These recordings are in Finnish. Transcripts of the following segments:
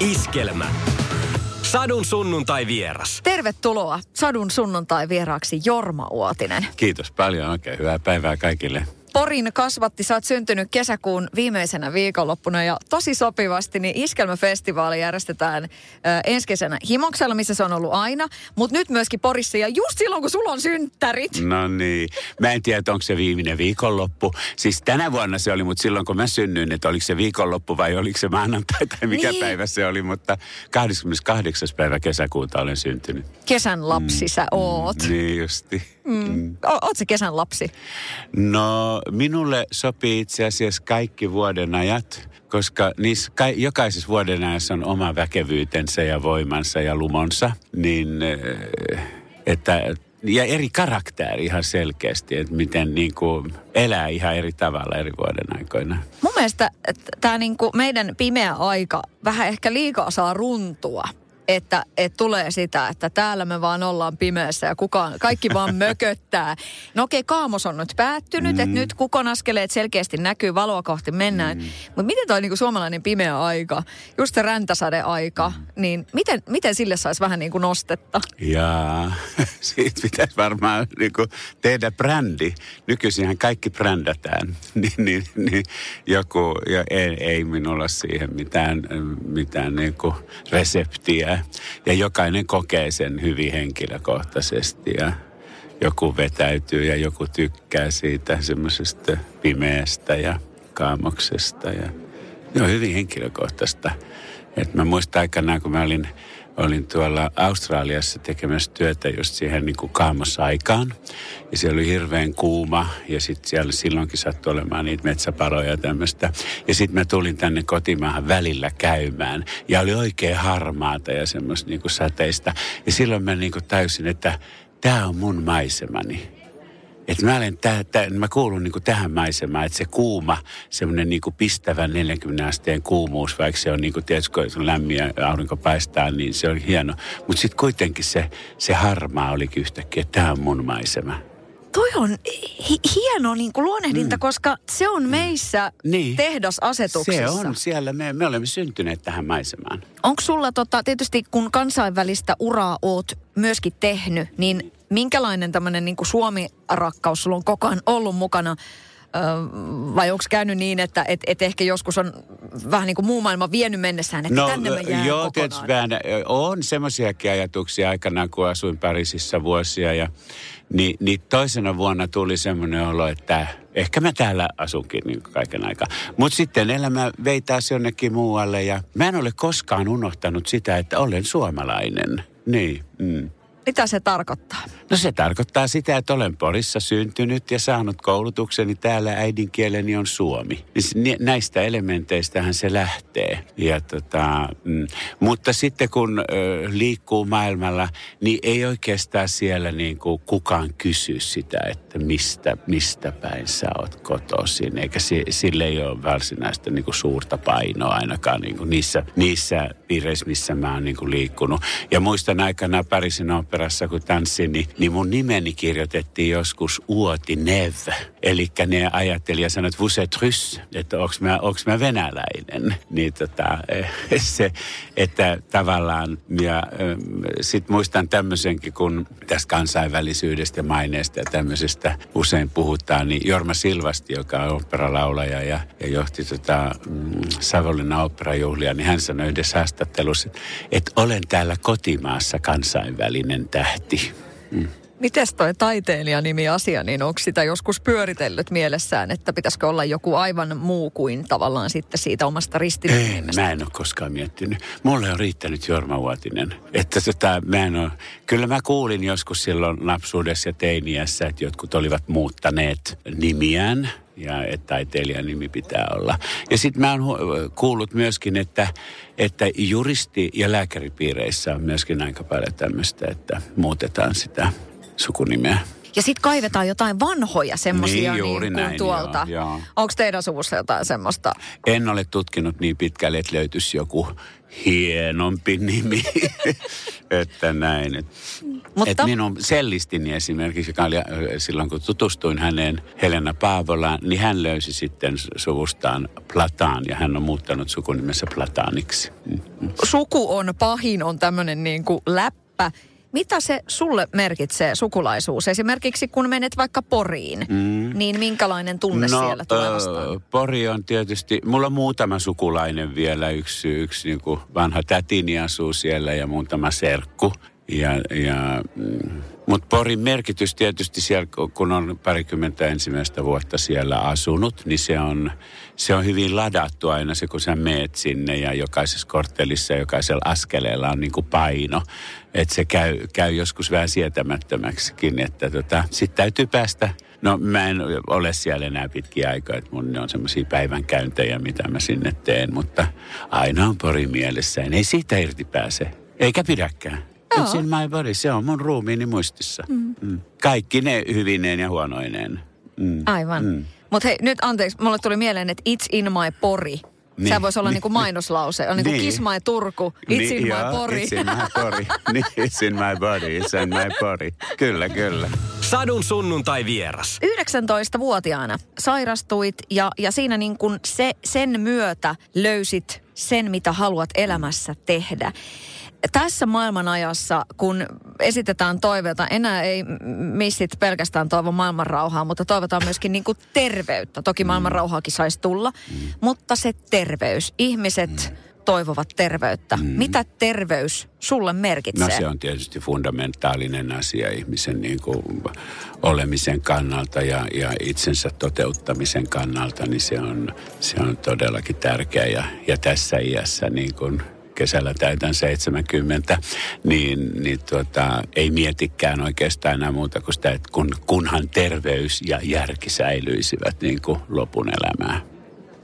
Iskelmä. Sadun sunnuntai vieras. Tervetuloa Sadun sunnuntai vieraaksi Jorma Uotinen. Kiitos paljon, oikein hyvää päivää kaikille. Porin kasvatti, sä oot syntynyt kesäkuun viimeisenä viikonloppuna ja tosi sopivasti niin Iskelmäfestivaali järjestetään ö, ensi kesänä Himoksella, missä se on ollut aina, mutta nyt myöskin Porissa ja just silloin kun sulla on synttärit. No niin. Mä en tiedä, onko se viimeinen viikonloppu. Siis tänä vuonna se oli, mutta silloin kun mä synnyin, että oliko se viikonloppu vai oliko se maanantai tai mikä Niin. päivä se oli. Mutta 28. päivä kesäkuuta olen syntynyt. Kesän lapsi sä oot. Niin justi. Mm. O- oot se kesän lapsi? No minulle sopii itse asiassa kaikki vuodenajat, koska niissä, ka, jokaisessa vuodenajassa on oma väkevyytensä ja voimansa ja lumonsa. Niin, äh, että, ja eri karakteri ihan selkeästi, että miten niin kuin elää ihan eri tavalla eri vuoden aikoina. Mun mielestä tämä niinku meidän pimeä aika vähän ehkä liikaa saa runtua. Että, että tulee sitä, että täällä me vaan ollaan pimeässä ja kukaan, kaikki vaan mököttää. No okei, kaamos on nyt päättynyt, mm. että nyt kukon askeleet selkeästi näkyy, valoa kohti mennään. Mm. Mutta miten toi niinku suomalainen pimeä aika, just se räntäsade-aika, niin miten, miten sille saisi vähän niin kuin nostetta? Ja siitä pitäisi varmaan niin kuin tehdä brändi. Nykyisinhän kaikki brändätään. niin, niin, niin joku, ja ei, ei minulla siihen mitään, mitään niin kuin reseptiä. Ja jokainen kokee sen hyvin henkilökohtaisesti ja joku vetäytyy ja joku tykkää siitä semmoisesta pimeästä ja kaamoksesta. Ja, ne on hyvin henkilökohtaista. Et mä muistan aikanaan, kun mä olin, olin tuolla Australiassa tekemässä työtä just siihen niin kuin kaamosaikaan. Ja siellä oli hirveän kuuma ja sitten siellä silloinkin sattui olemaan niitä metsäpaloja ja tämmöistä. Ja sitten mä tulin tänne kotimaahan välillä käymään ja oli oikein harmaata ja semmoista niin kuin sateista. Ja silloin mä niin täysin, että tämä on mun maisemani. Että mä, olen tää, tää, mä kuulun niinku tähän maisemaan, että se kuuma, semmoinen niinku pistävä 40 asteen kuumuus, vaikka se on niinku, tiedätkö, se on lämmin ja aurinko paistaa, niin se on hieno. Mutta sitten kuitenkin se, se harmaa olikin yhtäkkiä, että tämä on mun maisema. Toi on hi- hieno niin kuin luonnehdinta, mm. koska se on meissä Niin. tehdasasetuksessa. Se on siellä, me, me olemme syntyneet tähän maisemaan. Onko sulla tota, tietysti kun kansainvälistä uraa oot myöskin tehnyt, niin minkälainen tämmöinen niin Suomi-rakkaus sulla on koko ajan ollut mukana? Vai onko käynyt niin, että et, et ehkä joskus on vähän niin kuin muu maailma vienyt mennessään, että tänne mä jään joo, tietysti vähän, on semmoisiakin ajatuksia aikanaan, kun asuin Pariisissa vuosia ja niin, niin toisena vuonna tuli semmoinen olo, että ehkä mä täällä asunkin niin kaiken aikaa. Mutta sitten elämä vei taas jonnekin muualle ja mä en ole koskaan unohtanut sitä, että olen suomalainen. Niin, mm. Mitä se tarkoittaa? No se tarkoittaa sitä, että olen Porissa syntynyt ja saanut koulutukseni täällä äidinkieleni on suomi. S- ni- Näistä elementeistähän se lähtee. Ja tota, mm, mutta sitten kun ö, liikkuu maailmalla, niin ei oikeastaan siellä niin kuin kukaan kysy sitä, että mistä, mistä päin sä oot kotoisin. Eikä si, sille ei ole varsinaista niin kuin suurta painoa ainakaan niin kuin niissä, niissä piireissä, missä mä oon niin kuin liikkunut. Ja muistan aikanaan Pariisin operassa, kun tanssin, niin, niin mun nimeni kirjoitettiin joskus Uoti Nev. Eli ne ajatteli ja sanoi, että vous êtes että onks mä, onks mä venäläinen. Niin tota, eh, se, että tavallaan, ja sitten muistan tämmöisenkin, kun tästä kansainvälisyydestä maineesta ja tämmöisestä usein puhutaan, niin Jorma Silvasti, joka on operalaulaja ja, ja johti tota, mm, Savonlinnan operajuhlia, niin hän sanoi yhdessä että, että olen täällä kotimaassa kansainvälinen tähti. Mm. Mites toi taiteilijanimi asia, niin onko sitä joskus pyöritellyt mielessään, että pitäisikö olla joku aivan muu kuin tavallaan sitten siitä omasta Ei, ristinimestä? mä en ole koskaan miettinyt. Mulle on riittänyt Jorma Vuotinen. Että tota, mä en ole, kyllä mä kuulin joskus silloin lapsuudessa ja teiniässä, että jotkut olivat muuttaneet nimiään ja että taiteilijan nimi pitää olla. Ja sitten mä oon kuullut myöskin, että, että juristi- ja lääkäripiireissä on myöskin aika paljon tämmöistä, että muutetaan sitä sukunimeä. Ja sitten kaivetaan jotain vanhoja semmoisia Niin, juuri niin kuin näin, tuolta. Onko teidän suvussa jotain semmoista? En ole tutkinut niin pitkälle, että löytyisi joku hienompi nimi. että näin. Et, Mutta- et minun sellistini esimerkiksi, joka oli äh, silloin kun tutustuin häneen Helena Paavolaan, niin hän löysi sitten suvustaan Plataan ja hän on muuttanut sukunimessä Plataniksi. Mm. Suku on pahin, on tämmöinen niin kuin läppä. Mitä se sulle merkitsee sukulaisuus? Esimerkiksi kun menet vaikka Poriin, mm. niin minkälainen tunne siellä tulee vastaan? Pori on tietysti, mulla on muutama sukulainen vielä, yksi, yksi niin kuin vanha tätini asuu siellä ja muutama serkku. Ja, ja, mm, mutta Porin merkitys tietysti siellä, kun on parikymmentä ensimmäistä vuotta siellä asunut, niin se on, se on hyvin ladattu aina se, kun sä meet sinne ja jokaisessa korttelissa ja jokaisella askeleella on niin kuin paino. Että se käy, käy joskus vähän sietämättömäksikin, että tota, sitten täytyy päästä No mä en ole siellä enää pitkiä aikaa, että mun ne on semmoisia päivänkäyntejä, mitä mä sinne teen, mutta aina on pori mielessä. Ei siitä irti pääse, eikä pidäkään. Joo. It's in my body, se on mun ruumiini muistissa. Mm. Mm. Kaikki ne hyvineen ja huonoineen. Mm. Aivan. Mm. Mutta hei, nyt anteeksi, mulle tuli mieleen, että It's in my Pori. Niin, Niin, Sehän voisi olla niin, niin kuin mainoslause. On niin kuin niin. Kiss my Turku, It's in joo, my Pori. It's in my body. niin, it's in my body, it's in my body. Kyllä, kyllä. Sadun sunnuntai vieras. 19-vuotiaana sairastuit ja, ja siinä niin kuin se, sen myötä löysit sen, mitä haluat elämässä tehdä. Tässä maailmanajassa, kun esitetään toiveita, enää ei missit pelkästään toivo maailmanrauhaa, mutta toivotaan myöskin niin kuin terveyttä. Toki maailmanrauhaakin saisi tulla, mutta se terveys. Ihmiset toivovat terveyttä. Mitä terveys sulle merkitsee? No se on tietysti fundamentaalinen asia ihmisen niin kuin olemisen kannalta ja, ja itsensä toteuttamisen kannalta, niin se on, se on todellakin tärkeä. Ja, ja tässä iässä niin kuin kesällä täytän 70, niin, niin tuota, ei mietikään oikeastaan enää muuta kuin sitä, että kun, kunhan terveys ja järki säilyisivät niin kuin lopun elämää.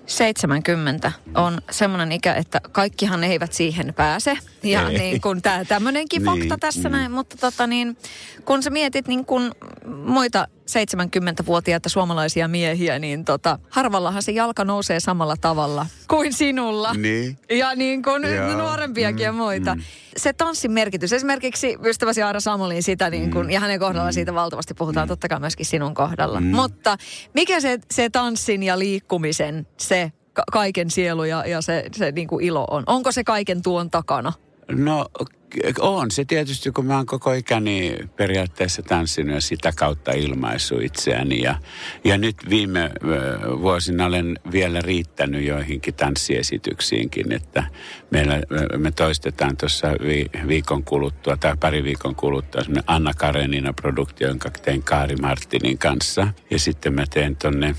70 on semmoinen ikä, että kaikkihan eivät siihen pääse. Ja Ei. niin kuin tää, tämmöinenkin fakta Niin, tässä mm. näin. Mutta tota niin, kun sä mietit niin kuin muita 70-vuotiaita suomalaisia miehiä, niin tota, harvallahan se jalka nousee samalla tavalla kuin sinulla. Niin. Ja niin kuin Joo. nuorempiakin ja Mm, muita. mm. Se tanssin merkitys, esimerkiksi ystäväsi Aira Samolin sitä niin kuin, Mm. ja hänen kohdallaan siitä valtavasti puhutaan, totta kai myöskin sinun kohdalla. Mutta mikä se, se tanssin ja liikkumisen, se ka- kaiken sielu ja, ja se, se niin kuin ilo on? Onko se kaiken tuon takana? No on se tietysti, kun mä oon koko ikäni periaatteessa tanssinut ja sitä kautta ilmaisu itseäni. Ja, ja nyt viime vuosina olen vielä riittänyt joihinkin tanssiesityksiinkin, että meillä, me toistetaan tuossa vi, viikon kuluttua tai pari viikon kuluttua semmoinen Anna Karenina produktio, jonka tein Kaari Martinin kanssa. Ja sitten mä teen tonne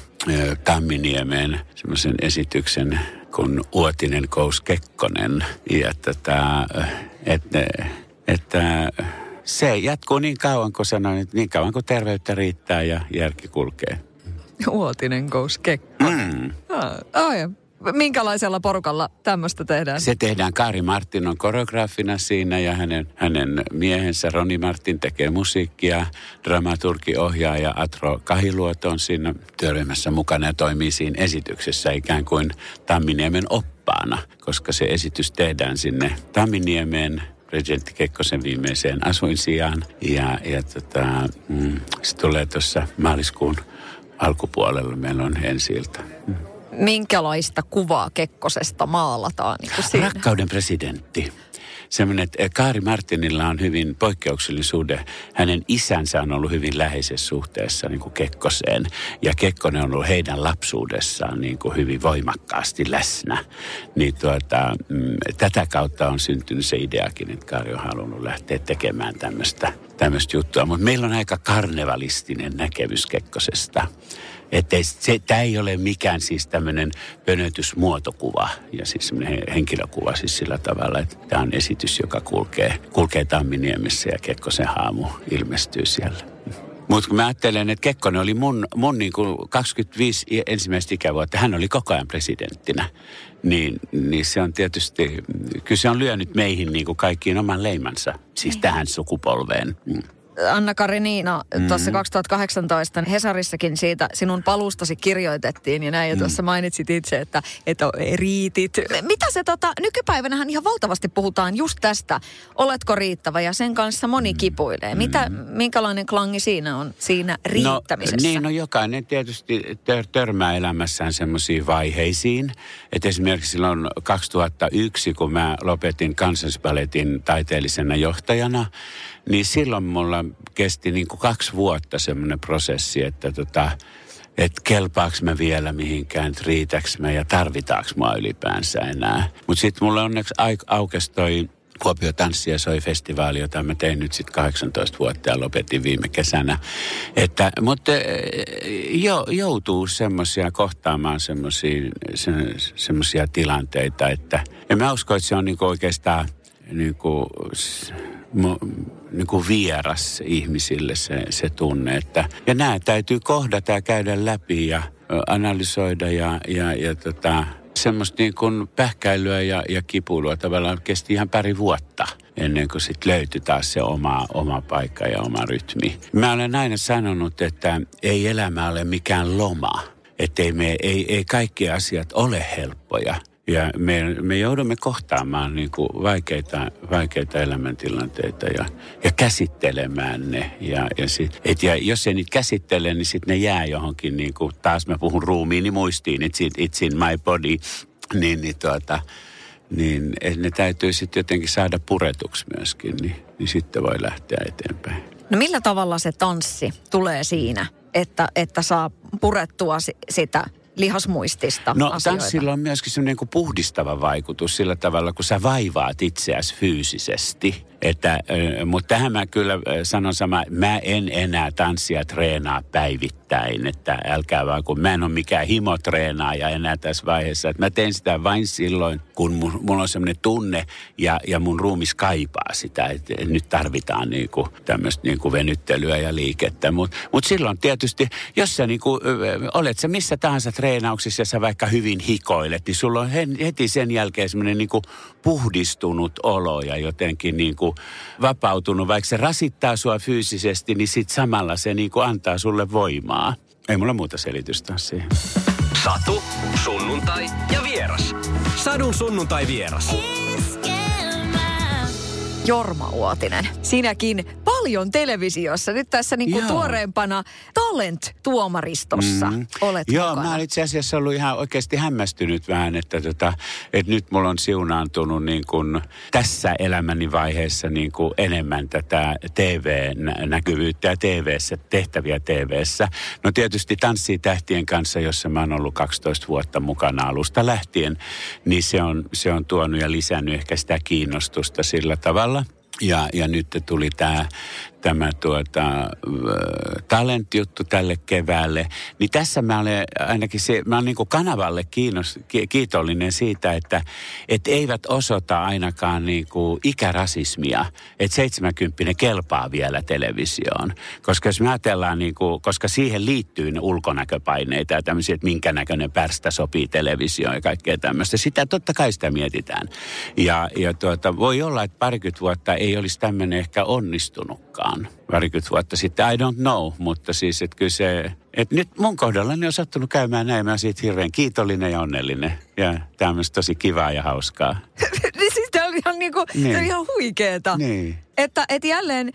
Tamminiemeen semmoisen esityksen kuin Uotinen Kous Kekkonen. Ja tätä, että, että se jatkuu niin kauan, kun sanoin, että niin kauan kuin terveyttä riittää ja järki kulkee. Uotinen kouskekko. Mm. Ai, minkälaisella porukalla tämmöistä tehdään? Se tehdään, Kaari Martin on koreograafina siinä ja hänen, hänen miehensä Roni Martin tekee musiikkia. Dramaturgi, ohjaaja Atro Kahiluoto on siinä työryhmässä mukana ja toimii siinä esityksessä ikään kuin Tamminiemen oppaana, koska se esitys tehdään sinne Tamminiemeen presidentti Kekkosen viimeiseen asuinsijaan. Ja, ja tota, mm, se tulee tuossa maaliskuun alkupuolella. Meillä on ensi ilta. Minkälaista kuvaa Kekkosesta maalataan niin kuin siinä? Rakkauden presidentti. Semmoinen, että Kaari Martinilla on hyvin poikkeuksellinen suhde. Hänen isänsä on ollut hyvin läheisessä suhteessa niin kuin Kekkoseen. Ja Kekkonen on ollut heidän lapsuudessaan niin kuin hyvin voimakkaasti läsnä. Niin tuota, mm, tätä kautta on syntynyt se ideakin, että Kaari on halunnut lähteä tekemään tämmöistä, tämmöistä juttua. Mutta meillä on aika karnevalistinen näkemys Kekkosesta. Että se, tämä ei ole mikään siis tämmöinen pönötysmuotokuva ja siis semmoinen henkilökuva siis sillä tavalla, että tämä on esitys, joka kulkee, kulkee Tamminiemessä ja Kekkosen haamu ilmestyy siellä. Mutta kun mä ajattelen, että Kekkonen oli mun, mun niin kuin 25 i- ensimmäistä ikävuotta, hän oli koko ajan presidenttinä, niin, niin se on tietysti, kyllä se on lyönyt meihin niin kuin kaikkiin oman leimansa, siis tähän sukupolveen. Mm. Anna Karenina mm. tuossa 2018 Hesarissakin siitä sinun palustasi kirjoitettiin ja näin. Ja tuossa mainitsit itse, että, että riitit. Mitä se tota, nykypäivänähän ihan valtavasti puhutaan just tästä. Oletko riittävä ja sen kanssa moni kipuilee. Mitä, minkälainen klangi siinä on siinä riittämisessä? No, niin, no jokainen tietysti tör, törmää elämässään semmoisiin vaiheisiin. Että esimerkiksi silloin 2001, kun mä lopetin kansallisballetin taiteellisena johtajana, niin silloin mulla kesti niin kuin kaksi vuotta semmoinen prosessi, että tota, että kelpaaks mä vielä mihinkään, riitäks mä ja tarvitaanko mä ylipäänsä enää. Mutta sitten mulle onneksi aukesi toi Kuopio Tanssi ja Soi festivaali, jota mä tein nyt sitten 18 vuotta ja lopetin viime kesänä. Että, mutta jo, joutuu semmoisia kohtaamaan semmoisia tilanteita, että ja mä uskon, että se on niinku oikeastaan niinku, niin kuin vieras ihmisille se, se tunne. Että, ja nämä täytyy kohdata ja käydä läpi ja analysoida ja, ja, ja tota, semmoista niin kuin pähkäilyä ja, ja kipuilua tavallaan kesti ihan pari vuotta ennen kuin sitten löytyi taas se oma, oma paikka ja oma rytmi. Mä olen aina sanonut, että ei elämä ole mikään loma. Että ei, ei, ei kaikki asiat ole helppoja. Ja me, me joudumme kohtaamaan niin kuin vaikeita, vaikeita elämäntilanteita ja, ja käsittelemään ne. Ja, ja, sit, et, ja jos ei niitä käsittele, niin sitten ne jää johonkin, niin kuin, taas mä puhun ruumiini muistiin, it's in, it's in my body, niin, niin, tuota, niin ne täytyy sitten jotenkin saada puretuksi myöskin, niin, niin sitten voi lähteä eteenpäin. No millä tavalla se tanssi tulee siinä, että, että saa purettua sitä lihasmuistista No asioita. tanssilla on myöskin semmoinen niin puhdistava vaikutus sillä tavalla, kun sä vaivaat itseäsi fyysisesti. Että, mutta tähän mä kyllä sanon sama, mä en enää tanssia treenaa päivittäin, että älkää vaan, kun mä en ole mikään himotreenaaja enää tässä vaiheessa. Että mä teen sitä vain silloin, kun mun, mulla on semmoinen tunne ja, ja mun ruumis kaipaa sitä, että nyt tarvitaan niinku tämmöistä niinku venyttelyä ja liikettä. Mutta mut silloin tietysti, jos sä niinku, olet sä missä tahansa treenauksissa ja sä vaikka hyvin hikoilet, niin sulla on heti sen jälkeen semmoinen niinku puhdistunut olo ja jotenkin niinku vapautunut, vaikka se rasittaa sua fyysisesti, niin sit samalla se niin kuin antaa sulle voimaa. Ei mulla muuta selitystä siihen. Satu, sunnuntai ja vieras. Sadun sunnuntai vieras. Jorma Uotinen. Sinäkin paljon televisiossa. Nyt tässä niinku tuoreempana Talent-tuomaristossa mm. olet Joo, mukana. mä olen itse asiassa ollut ihan oikeasti hämmästynyt vähän, että, tota, että nyt mulla on siunaantunut niin kuin tässä elämäni vaiheessa niin kuin enemmän tätä TV-näkyvyyttä ja TV-ssä, tehtäviä TV-ssä. No tietysti Tanssii tähtien kanssa, jossa mä oon ollut 12 vuotta mukana alusta lähtien, niin se on, se on tuonut ja lisännyt ehkä sitä kiinnostusta sillä tavalla. Ja, ja nyt tuli tämä tämä tuota, talentjuttu tälle keväälle, niin tässä mä olen ainakin se, mä olen niin kanavalle kiinnos, kiitollinen siitä, että et eivät osoita ainakaan niin kuin ikärasismia, että 70 kelpaa vielä televisioon. Koska jos me ajatellaan, niin kuin, koska siihen liittyy ne ulkonäköpaineita ja tämmöisiä, että minkä näköinen pärstä sopii televisioon ja kaikkea tämmöistä. Sitä totta kai sitä mietitään. Ja, ja tuota, voi olla, että parikymmentä vuotta ei olisi tämmöinen ehkä onnistunutkaan aikaan parikymmentä vuotta sitten. I don't know, mutta siis, että kyllä se, että nyt mun kohdallani on sattunut käymään näin. Mä siitä hirveän kiitollinen ja onnellinen. Ja tämä on tosi kivaa ja hauskaa. niin siis tämä on ihan, niinku, niin. on ihan huikeeta. Niin. Että et jälleen,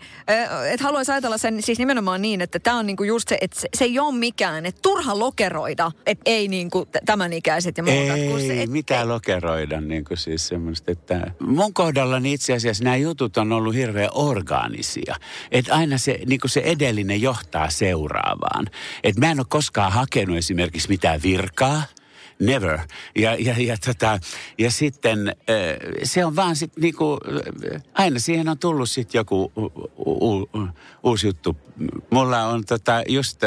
että haluaisi ajatella sen siis nimenomaan niin, että tämä on niinku just se, että se, se ei ole mikään, että turha lokeroida, että ei niinku tämän ikäiset ja muuta. Ei, kun se, et, mitään ei. lokeroida niinku siis semmoista, että mun kohdallani itse asiassa nämä jutut on ollut hirveän orgaanisia. Että aina se, niinku se edellinen johtaa seuraavaan. Että mä en ole koskaan hakenut esimerkiksi mitään virkaa – never. Ja, ja, ja, tota, ja sitten se on vaan sitten niinku, aina siihen on tullut sitten joku u, u, uusi juttu. Mulla on tota just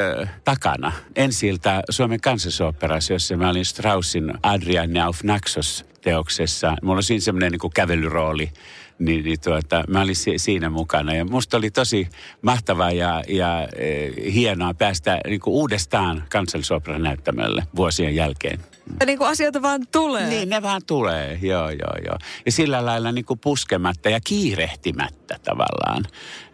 takana ensiltä Suomen kansallisoopperassa, jossa mä olin Straussin Adrian auf Naxos teoksessa. Mulla on siinä semmoinen niin kävelyrooli niin, niin tuota, mä olin siinä mukana. Ja musta oli tosi mahtavaa ja, ja e, hienoa päästä niin uudestaan kansallisopran näyttämölle vuosien jälkeen. Ja niin kuin asioita vaan tulee. Niin, ne vaan tulee, joo, joo, joo. Ja sillä lailla niin kuin puskematta ja kiirehtimättä tavallaan.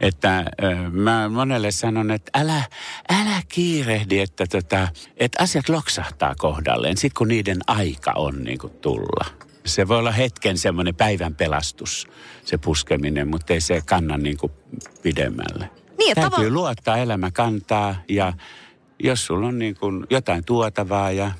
Että mä monelle sanon, että älä, älä kiirehdi, että, tota, että asiat loksahtaa kohdalleen, sit kun niiden aika on niin kuin tulla. Se voi olla hetken semmoinen päivän pelastus, se puskeminen, mutta ei se kanna niin kuin pidemmälle. Niin, Täytyy tava- luottaa, elämä kantaa ja jos sulla on niin kuin jotain tuotavaa ja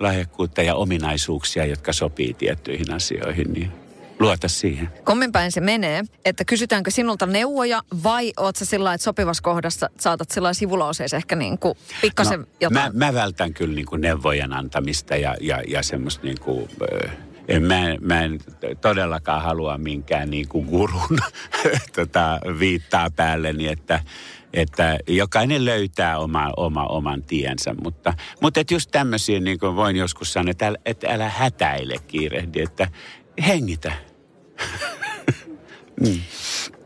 lahjakkuutta ja ominaisuuksia, jotka sopii tiettyihin asioihin, niin luota siihen. Kummin päin se menee, että kysytäänkö sinulta neuvoja vai oot sä sillä että sopivassa kohdassa saatat sillä sivulauseessa ehkä niin kuin pikkasen no, jotain? mä, mä vältän kyllä niin kuin neuvojen antamista ja, ja, ja semmoista niin kuin, en, mä, en- mä en todellakaan halua minkään niin kuin gurun tota, viittaa päälleni, että, että jokainen löytää oma, oma, oman tiensä. Mutta, mutta et just tämmöisiä, niin kuin voin joskus sanoa, että älä, että älä hätäile kiirehdi, että hengitä.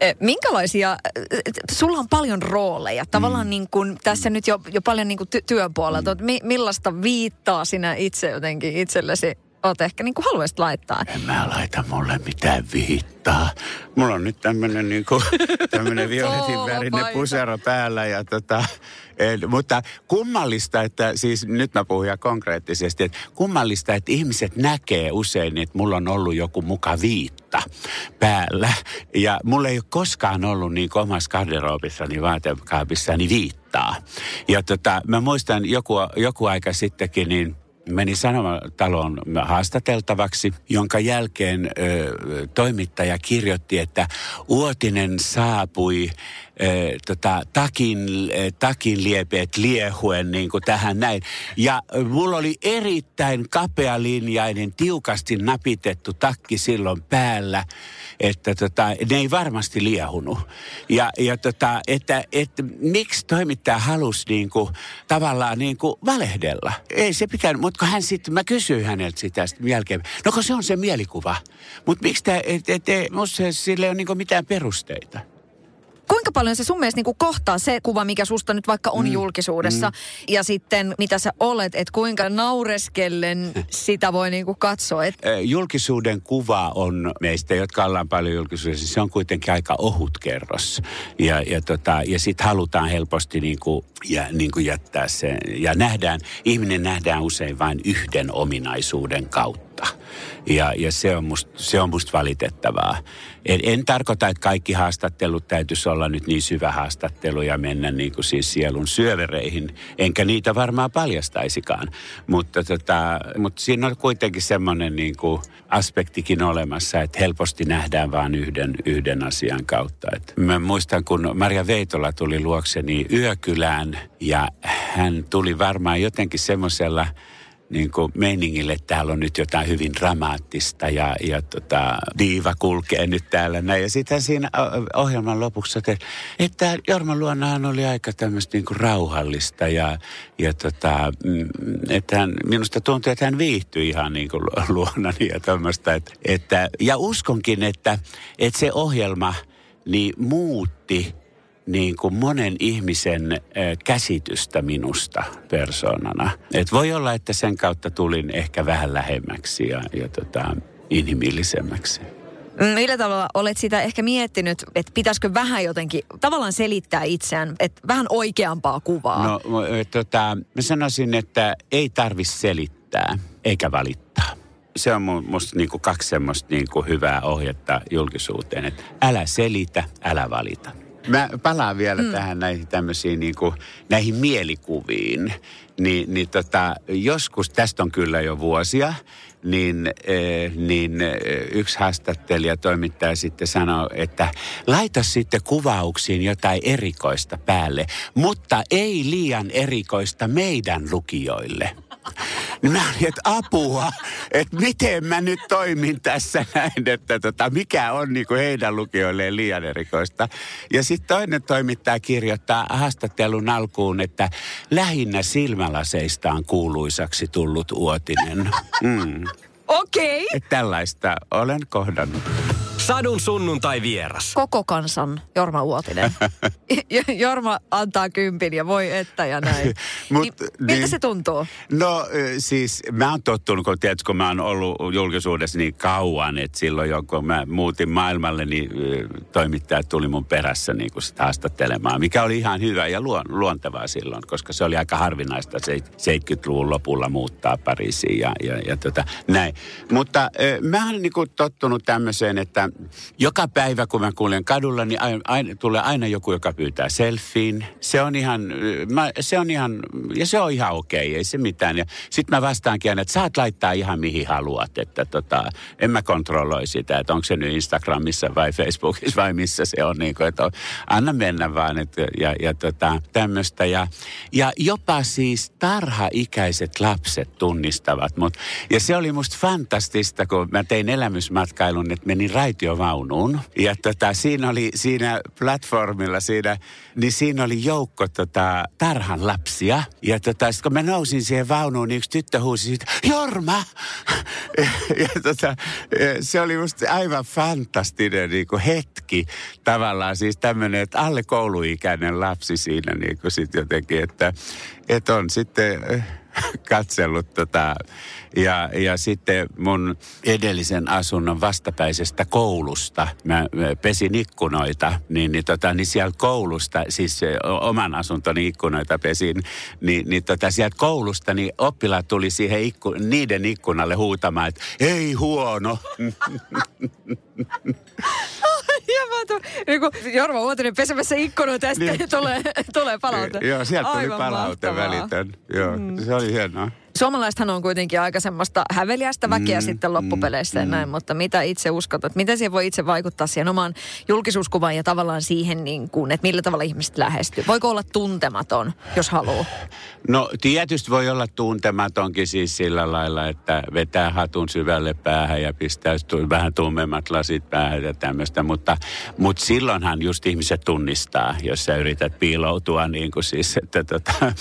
Eh, Minkälaisia, eh, sulla on paljon rooleja, tavallaan Mm. niin kuin, tässä nyt jo, jo paljon niin kuin ty- työpuolelta, mm. mi, millaista viittaa sinä itse jotenkin itsellesi oot ehkä niin kuin haluaisit laittaa? En mä laita mulle mitään viittaa. Mulla on nyt tämmönen niinku, tämmönen violetin värinen pusero päällä ja tota, en, mutta kummallista, että siis nyt mä puhun ihan konkreettisesti, että kummallista, että ihmiset näkee usein, että mulla on ollut joku muka viitta päällä. Ja mulla ei ole koskaan ollut niin omassa garderoobissani, vaatekaapissani viittaa. Ja tota, mä muistan joku, joku aika sittenkin, niin meni sanomataloon haastateltavaksi, jonka jälkeen ö, toimittaja kirjoitti, että Uotinen saapui tota, takin, ö, takin liepeet liehuen niin kuin tähän näin. Ja ö, mulla oli erittäin kapealinjainen, tiukasti napitettu takki silloin päällä, että tota, ne ei varmasti liehunut. Ja, ja tota, että, että miksi toimittaja halusi niin kuin, tavallaan niin kuin valehdella. Ei se pitänyt, mutta kun hän sitten, mä kysyin häneltä sitä sitten jälkeen. No kun se on se mielikuva. Mutta miksi tämä, et, et, et, sille ei ole niin mitään perusteita. Kuinka paljon se sun mielestä niin kuin kohtaa se kuva, mikä susta nyt vaikka on mm. julkisuudessa, mm. ja sitten mitä sä olet, että kuinka naureskellen sitä voi niin kuin katsoa. Et, Julkisuuden kuva on meistä, jotka ollaan paljon julkisuudessa, se on kuitenkin aika ohut kerros. Ja, ja, tota, ja sitten halutaan helposti niin kuin, ja, niin kuin jättää se. Ja nähdään, ihminen nähdään usein vain yhden ominaisuuden kautta. Ja, ja se, on musta, se on musta valitettavaa. En, en tarkoita, että kaikki haastattelut täytyisi olla nyt niin syvä haastattelu ja mennä niin kuin siis sielun syövereihin. Enkä niitä varmaan paljastaisikaan. Mutta, tota, mutta siinä on kuitenkin semmoinen niin kuin aspektikin olemassa, että helposti nähdään vain yhden, yhden asian kautta. Et mä muistan, kun Maria Veitola tuli luokseni yökylään ja hän tuli varmaan jotenkin semmoisella niin kuin meiningille, täällä on nyt jotain hyvin dramaattista ja, ja tota, diiva kulkee nyt täällä näin. Ja sitten siinä ohjelman lopuksi, että, että Jorma Luonahan oli aika tämmöistä niin kuin rauhallista ja, ja tota, mm, että hän, minusta tuntuu, että hän viihtyi ihan niin kuin luonani ja tämmöistä. Että, että, ja uskonkin, että, että se ohjelma niin muutti niin kuin monen ihmisen käsitystä minusta persoonana. Et voi olla, että sen kautta tulin ehkä vähän lähemmäksi ja, ja tota, inhimillisemmäksi. millä tavalla olet sitä ehkä miettinyt, että pitäisikö vähän jotenkin tavallaan selittää itseään, että vähän oikeampaa kuvaa? No tota, mä sanoisin, että ei tarvi selittää eikä valittaa. Se on musta niinku kaksi semmoista niinku hyvää ohjetta julkisuuteen, että älä selitä, älä valita. Mä palaan vielä mm. tähän näihin tämmöisiin niinku, näihin mielikuviin. Ni, niin tota, joskus, tästä on kyllä jo vuosia, niin, eh, niin eh, yksi haastattelija, toimittaja sitten sanoi, että laita sitten kuvauksiin jotain erikoista päälle, mutta ei liian erikoista meidän lukijoille. Niin mä olin, että apua, että miten mä nyt toimin tässä näin, että tota, mikä on niin kuin heidän lukijoilleen liian erikoista. Ja sitten toinen toimittaja kirjoittaa haastattelun alkuun, että lähinnä silmälaseistaan kuuluisaksi tullut uotinen. Mm. Okei. Et tällaista olen kohdannut. Sadun sunnuntai vieras. Koko kansan Jorma Uotinen. Jorma antaa kympin ja voi että ja näin. Mut, niin, miltä niin. se tuntuu? No siis mä oon tottunut, kun, tiedätkö, kun mä oon ollut julkisuudessa niin kauan, että silloin jo kun mä muutin maailmalle, niin toimittajat tuli mun perässä niin kuin sitä haastattelemaan, mikä oli ihan hyvä ja luon, luontevaa silloin, koska se oli aika harvinaista 70-luvun lopulla muuttaa Pariisiin ja, ja, ja tota, näin. Mutta mä oon niin kuin tottunut tämmöiseen, että joka päivä kun mä kuulen kadulla, niin aina, aina, tulee aina joku, joka pyytää selfiin. Se on ihan, mä, se on ihan, ja se on ihan okei, ei se mitään. Ja sit mä vastaankin aina, että saat laittaa ihan mihin haluat, että tota, en mä kontrolloi sitä, että onko se nyt Instagramissa vai Facebookissa vai missä se on. Niin kuin, että on, anna mennä vaan, että, ja, ja tota, tämmöistä. Ja, ja jopa siis tarha-ikäiset lapset tunnistavat mut. Ja se oli musta fantastista, kun mä tein elämysmatkailun, että menin raitiovaunuun. Ja tota, siinä oli siinä platformilla, siinä, niin siinä oli joukko tota, tarhan lapsia. Ja tota, sit kun mä nousin siihen vaunuun, niin yksi tyttö huusi siitä, Jorma! ja, ja tota, se oli musta aivan fantastinen niin kuin hetki tavallaan. Siis tämmöinen, että alle kouluikäinen lapsi siinä niin kuin sit jotenkin, että, että on sitten katsellut tota, ja, ja sitten mun edellisen asunnon vastapäisestä koulusta, mä, pesin ikkunoita, niin, niin, tota, niin siellä koulusta, siis oman asuntoni ikkunoita pesin, niin, niin tota, sieltä koulusta niin oppilaat tuli siihen ikku, niiden ikkunalle huutamaan, että ei huono. Ja mä tuun, niin kuin Jorma Uotinen pesemässä ikkunoita ja sitten niin. tulee, tulee palaute. Joo, sieltä tuli Aivan palaute mahtavaa. välitön. Joo, mm. se oli hienoa. Suomalaisethan on kuitenkin aika semmoista häveliästä väkeä mm, sitten loppupeleissä mm, näin, mutta mitä itse uskot, että miten siihen voi itse vaikuttaa siihen omaan julkisuuskuvaan ja tavallaan siihen, niin kuin, että millä tavalla ihmiset lähestyy? Voiko olla tuntematon, jos haluaa? No tietysti voi olla tuntematonkin siis sillä lailla, että vetää hatun syvälle päähän ja pistää vähän tummemmat lasit päähän ja tämmöistä, mutta, mutta silloinhan just ihmiset tunnistaa, jos sä yrität piiloutua niin kuin siis, että, tota,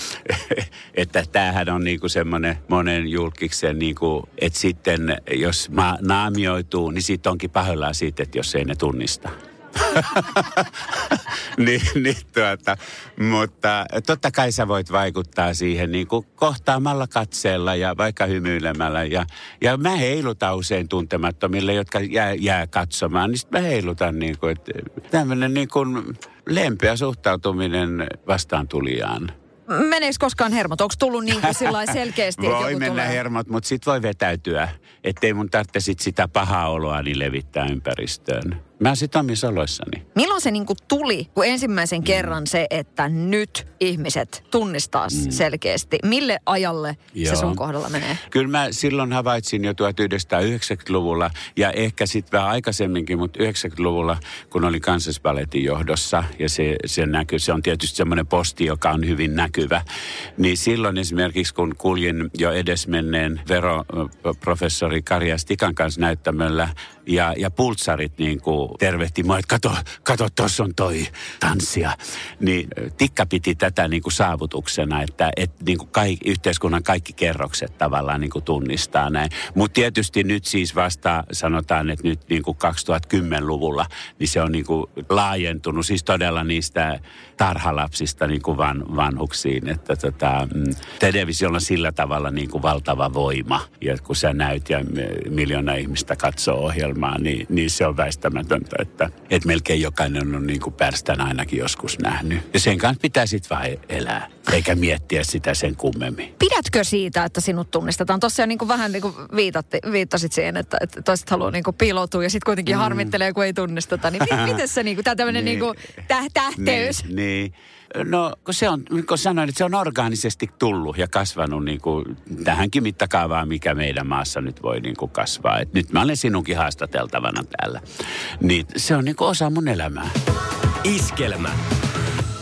että tämähän on niin kuin semmoinen monen julkiksen, niin kuin, että sitten jos ma- naamioituu, niin siitä onkin pahoillaan siitä, että jos ei ne tunnista. niin, niin tuota, mutta totta kai sä voit vaikuttaa siihen niin kuin kohtaamalla katseella ja vaikka hymyilemällä. Ja, ja mä heilutan usein tuntemattomille, jotka jää, jää katsomaan, niin sitten mä heilutan niin kuin, että tämmöinen niin kuin lempeä suhtautuminen vastaan tulijaan. Meneekö koskaan hermot? Onko tullut niin kuin selkeästi, että Voi joku mennä tulee? hermot, mutta sitten voi vetäytyä. Ettei mun tarvitse sit sitä pahaa oloa niin levittää ympäristöön. Mä sit omissa oloissani. Milloin se niin kuin tuli, kun ensimmäisen kerran se, että nyt ihmiset tunnistaa mm. selkeästi? Mille ajalle Joo. se sun kohdalla menee? Kyllä mä silloin havaitsin jo 1990-luvulla ja ehkä sitten vähän aikaisemminkin, mutta 90-luvulla, kun oli kansallisballetin johdossa ja se, se näkyy, se on tietysti semmoinen posti, joka on hyvin näkyvä. Niin silloin esimerkiksi, kun kuljin jo edesmenneen veroprofessori Karja Stikan kanssa näyttämöllä ja, ja pultsarit niin kuin tervehti mua, että kato, kato tuossa on toi tanssia. Niin Tikka piti tätä niin kuin saavutuksena, että, että niin kuin kaikki, yhteiskunnan kaikki kerrokset tavallaan niin kuin tunnistaa näin. Mutta tietysti nyt siis vasta sanotaan, että nyt niin kuin 2010-luvulla, niin se on niin kuin laajentunut siis todella niistä tarhalapsista niin kuin van, vanhuksiin. Että tota, mm, televisiolla on sillä tavalla niin kuin valtava voima. Ja kun sä näyt ja miljoona ihmistä katsoo ohjelmaa, niin, niin se on väistämätöntä, että, että melkein jokainen on niin kuin pärstän ainakin joskus nähnyt. Ja sen kanssa pitää sitten vaan elää, eikä miettiä sitä sen kummemmin. Pidätkö siitä, että sinut tunnistetaan? Tuossa jo niin kuin vähän niin kuin viitatti, viittasit siihen, että, että toiset haluaa niin kuin piiloutua ja sitten kuitenkin mm. harmittelee, kun ei tunnisteta. Niin mi- miten se niin kuin, tämä tämmöinen niin. Niin. niin täh- tähteys? Niin, niin. No, kun se on, niin kun sanoin, että se on orgaanisesti tullut ja kasvanut niin kuin tähänkin mittakaavaan, mikä meidän maassa nyt voi niin kuin kasvaa. Et nyt mä olen sinunkin haastateltavana täällä. Niin se on niin kuin osa mun elämää. Iskelmä.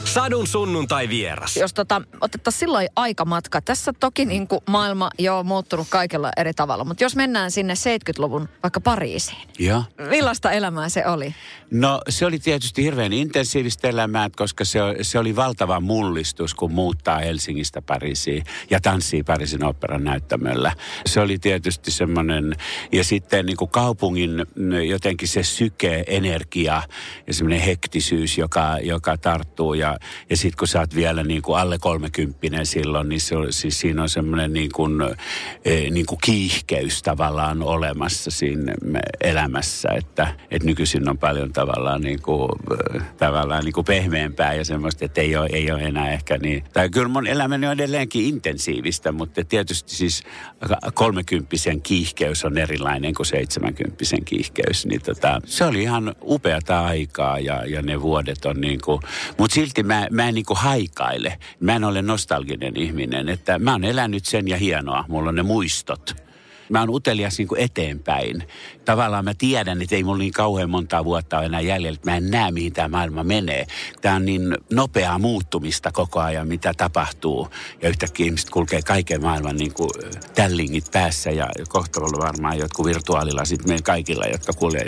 Sadun sunnuntai vieras. Jos tota, otettaisiin silloin aikamatka. Tässä toki niin kuin maailma jo on muuttunut kaikella eri tavalla, mutta jos mennään sinne 70-luvun vaikka Pariisiin. Joo. Millaista elämää se oli? No se oli tietysti hirveän intensiivistä elämää, koska se, se oli valtava mullistus, kun muuttaa Helsingistä Pariisiin ja tanssii Pariisin operan näyttämöllä. Se oli tietysti semmoinen, ja sitten niin kuin kaupungin jotenkin se syke, energia ja semmoinen hektisyys, joka, joka tarttuu. Ja, ja sitten kun sä oot vielä niin kuin alle kolmekymppinen silloin, niin se, siis siinä on semmoinen niin kuin, e, niin kuin kiihkeys tavallaan olemassa siinä elämässä, että, että nykyisin on paljon tavallaan niin kuin, tavallaan niin kuin pehmeämpää ja semmoista, että ei ole, ei ole enää ehkä niin. Tai kyllä mun elämäni on edelleenkin intensiivistä, mutta tietysti siis kolmekymppisen kiihkeys on erilainen kuin seitsemänkymppisen kiihkeys. Niin tota, se oli ihan upeata aikaa ja, ja ne vuodet on niin kuin, mutta silti mä, mä en niin haikaile. Mä en ole nostalginen ihminen, että mä oon elänyt sen ja hienoa. Mulla on ne muistot mä oon utelias niin kuin eteenpäin. Tavallaan mä tiedän, että ei mulla niin kauhean montaa vuotta ole enää jäljellä, mä en näe, mihin tämä maailma menee. Tämä on niin nopeaa muuttumista koko ajan, mitä tapahtuu. Ja yhtäkkiä ihmiset kulkee kaiken maailman niin kuin tällingit päässä ja kohta on varmaan jotkut virtuaalilla sitten meillä kaikilla, jotka kuulee.